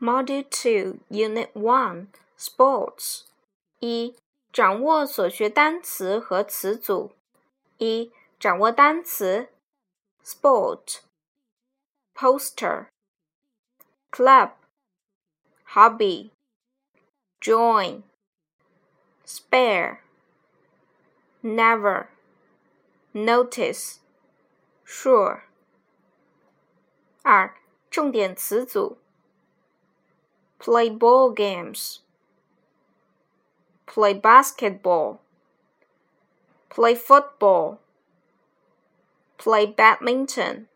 Module Two, Unit One, Sports. 一、掌握所学单词和词组。一、掌握单词：sport、poster、club、hobby、join、spare、never、notice、sure。二、重点词组。 Play ball games, play basketball, play football, play badminton,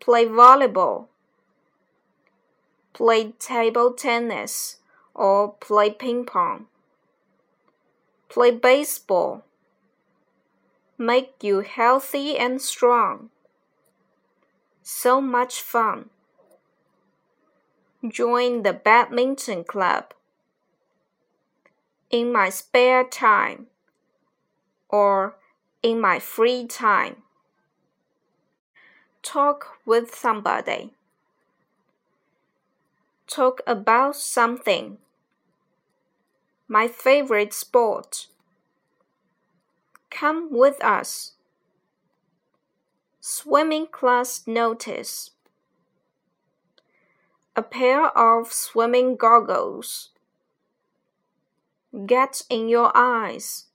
play volleyball, play table tennis or play ping pong, play baseball, make you healthy and strong. So much fun join the badminton club. In my spare time or in my free time. Talk with somebody. Talk about something. My favorite sport. Come with us. Swimming class notice a pair of swimming goggles. Get in your eyes.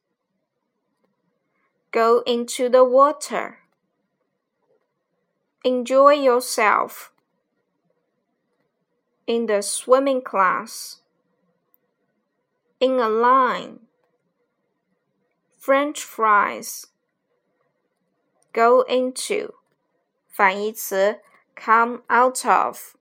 Go into the water. Enjoy yourself. In the swimming class. In a line. French fries. Go into. 反义词 come out of。